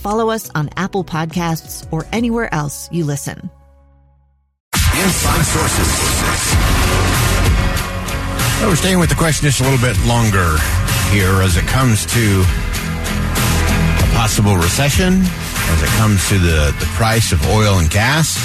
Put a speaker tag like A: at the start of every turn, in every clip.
A: follow us on Apple Podcasts, or anywhere else you listen.
B: Inside Sources. Well, we're staying with the question just a little bit longer here as it comes to a possible recession, as it comes to the, the price of oil and gas,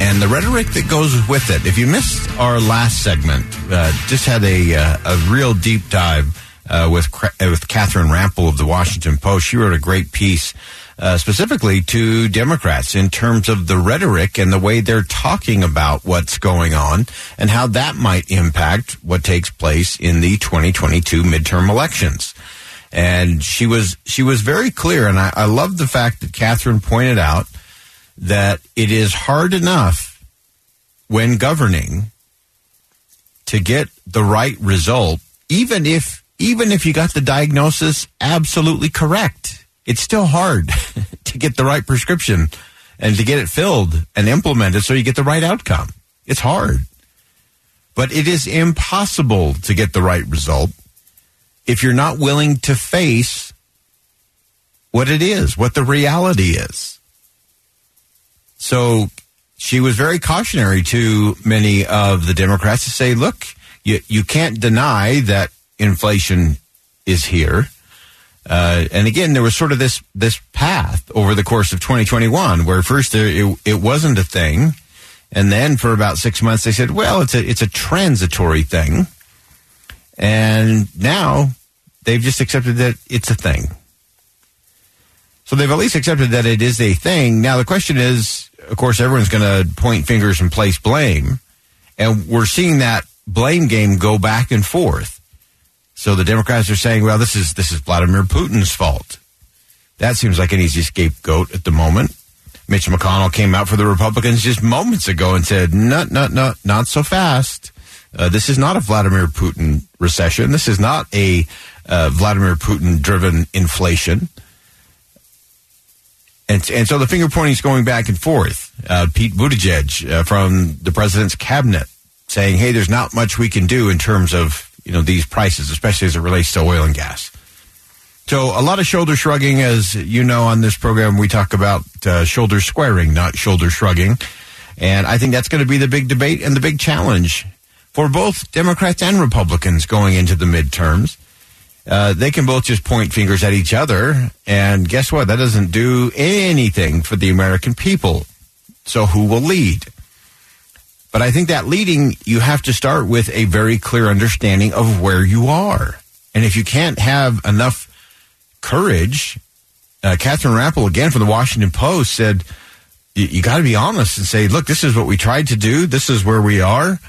B: and the rhetoric that goes with it. If you missed our last segment, uh, just had a, uh, a real deep dive uh, with with Catherine Rampell of the Washington Post. She wrote a great piece uh, specifically to Democrats in terms of the rhetoric and the way they're talking about what's going on and how that might impact what takes place in the 2022 midterm elections. And she was she was very clear, and I, I love the fact that Catherine pointed out that it is hard enough when governing to get the right result, even if even if you got the diagnosis absolutely correct, it's still hard to get the right prescription and to get it filled and implemented so you get the right outcome. It's hard. But it is impossible to get the right result if you're not willing to face what it is, what the reality is. So she was very cautionary to many of the Democrats to say, look, you, you can't deny that inflation is here. Uh, and again, there was sort of this this path over the course of 2021, where first there, it, it wasn't a thing, and then for about six months they said, "Well, it's a it's a transitory thing," and now they've just accepted that it's a thing. So they've at least accepted that it is a thing. Now the question is, of course, everyone's going to point fingers and place blame, and we're seeing that blame game go back and forth. So the Democrats are saying, well, this is this is Vladimir Putin's fault. That seems like an easy scapegoat at the moment. Mitch McConnell came out for the Republicans just moments ago and said, "No, no, no, not so fast. Uh, this is not a Vladimir Putin recession. This is not a uh, Vladimir Putin-driven inflation." And, and so the finger pointing is going back and forth. Uh, Pete Buttigieg uh, from the president's cabinet saying, "Hey, there's not much we can do in terms of you know, these prices, especially as it relates to oil and gas. So a lot of shoulder shrugging, as you know, on this program, we talk about uh, shoulder squaring, not shoulder shrugging. And I think that's going to be the big debate and the big challenge for both Democrats and Republicans going into the midterms. Uh, they can both just point fingers at each other. And guess what? That doesn't do anything for the American people. So who will lead? But I think that leading, you have to start with a very clear understanding of where you are. And if you can't have enough courage, uh, Catherine Rampell, again from the Washington Post, said, you, you got to be honest and say, look, this is what we tried to do. This is where we are.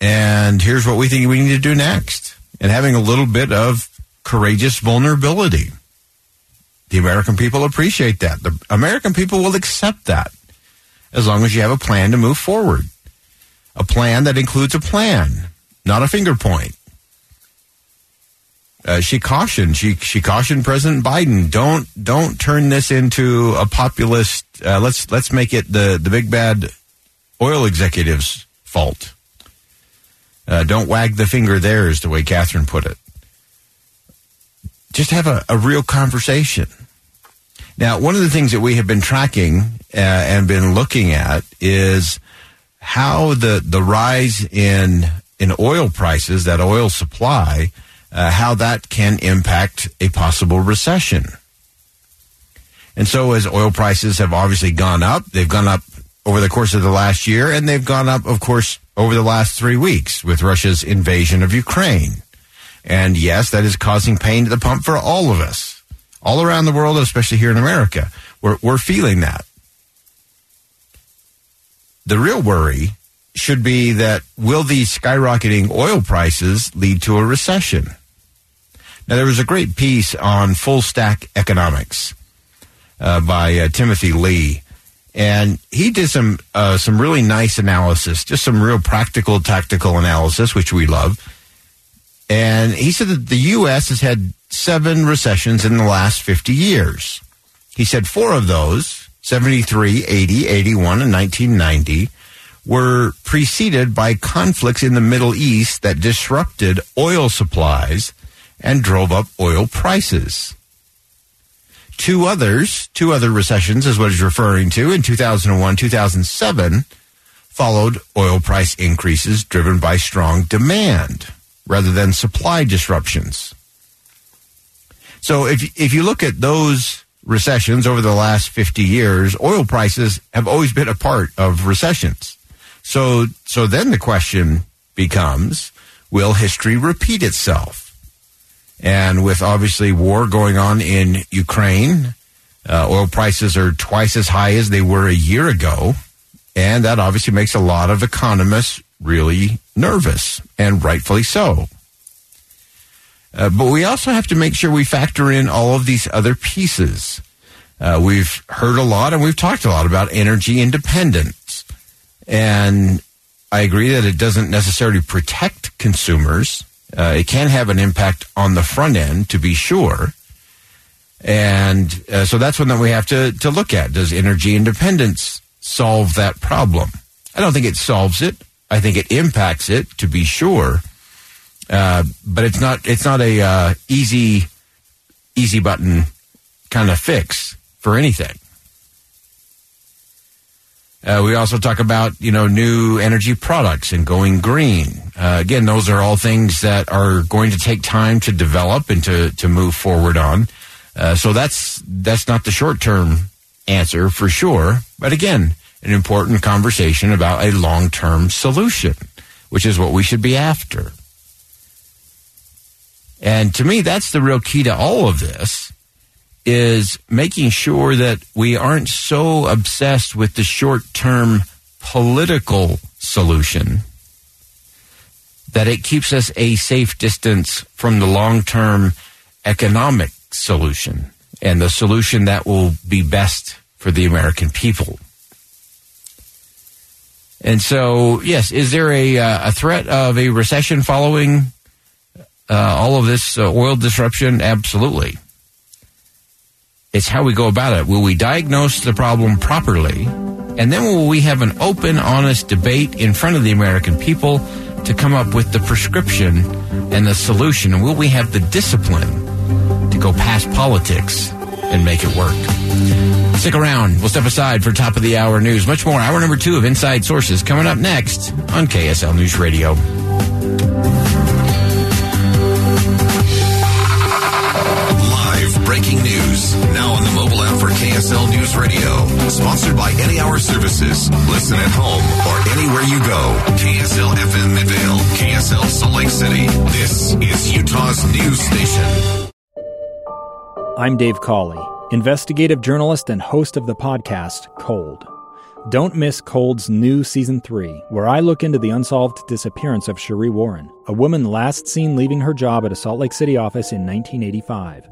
B: And here's what we think we need to do next. And having a little bit of courageous vulnerability. The American people appreciate that. The American people will accept that as long as you have a plan to move forward a plan that includes a plan, not a finger point. Uh, she cautioned. She she cautioned President Biden. Don't don't turn this into a populist. Uh, let's let's make it the the big bad oil executives' fault. Uh, don't wag the finger. There is the way Catherine put it. Just have a, a real conversation. Now, one of the things that we have been tracking uh, and been looking at is how the the rise in in oil prices, that oil supply, uh, how that can impact a possible recession. And so, as oil prices have obviously gone up, they've gone up over the course of the last year, and they've gone up, of course, over the last three weeks with Russia's invasion of Ukraine. And yes, that is causing pain to the pump for all of us, all around the world, especially here in America. We're, we're feeling that. The real worry should be that will these skyrocketing oil prices lead to a recession? Now, there was a great piece on full stack economics uh, by uh, Timothy Lee, and he did some uh, some really nice analysis, just some real practical, tactical analysis, which we love. And he said that the U.S. has had seven recessions in the last 50 years. He said four of those, 73, 80, 81, and 1990, were preceded by conflicts in the Middle East that disrupted oil supplies and drove up oil prices. Two others, two other recessions is what he's referring to in 2001, 2007 followed oil price increases driven by strong demand rather than supply disruptions. So if if you look at those recessions over the last 50 years, oil prices have always been a part of recessions. So, so then the question becomes, will history repeat itself? And with obviously war going on in Ukraine, uh, oil prices are twice as high as they were a year ago. And that obviously makes a lot of economists really nervous, and rightfully so. Uh, but we also have to make sure we factor in all of these other pieces. Uh, we've heard a lot and we've talked a lot about energy independence. And I agree that it doesn't necessarily protect consumers. Uh, it can have an impact on the front end, to be sure. And uh, so that's one that we have to, to look at. Does energy independence solve that problem? I don't think it solves it. I think it impacts it, to be sure. Uh, but it's not it's not a uh, easy easy button kind of fix for anything. Uh, we also talk about you know new energy products and going green. Uh, again, those are all things that are going to take time to develop and to to move forward on. Uh, so that's that's not the short term answer for sure. But again, an important conversation about a long term solution, which is what we should be after. And to me, that's the real key to all of this is making sure that we aren't so obsessed with the short term political solution that it keeps us a safe distance from the long term economic solution and the solution that will be best for the American people. And so, yes, is there a, uh, a threat of a recession following all of this uh, oil disruption? Absolutely. It's how we go about it. Will we diagnose the problem properly? And then will we have an open, honest debate in front of the American people to come up with the prescription and the solution? And will we have the discipline to go past politics and make it work? Stick around. We'll step aside for top of the hour news. Much more. Hour number two of Inside Sources coming up next on KSL News Radio.
C: Breaking news. Now on the mobile app for KSL News Radio. Sponsored by Any Hour Services. Listen at home or anywhere you go. KSL FM Midvale. KSL Salt Lake City. This is Utah's news station.
D: I'm Dave Cawley, investigative journalist and host of the podcast Cold. Don't miss Cold's new season 3, where I look into the unsolved disappearance of Sheree Warren, a woman last seen leaving her job at a Salt Lake City office in 1985.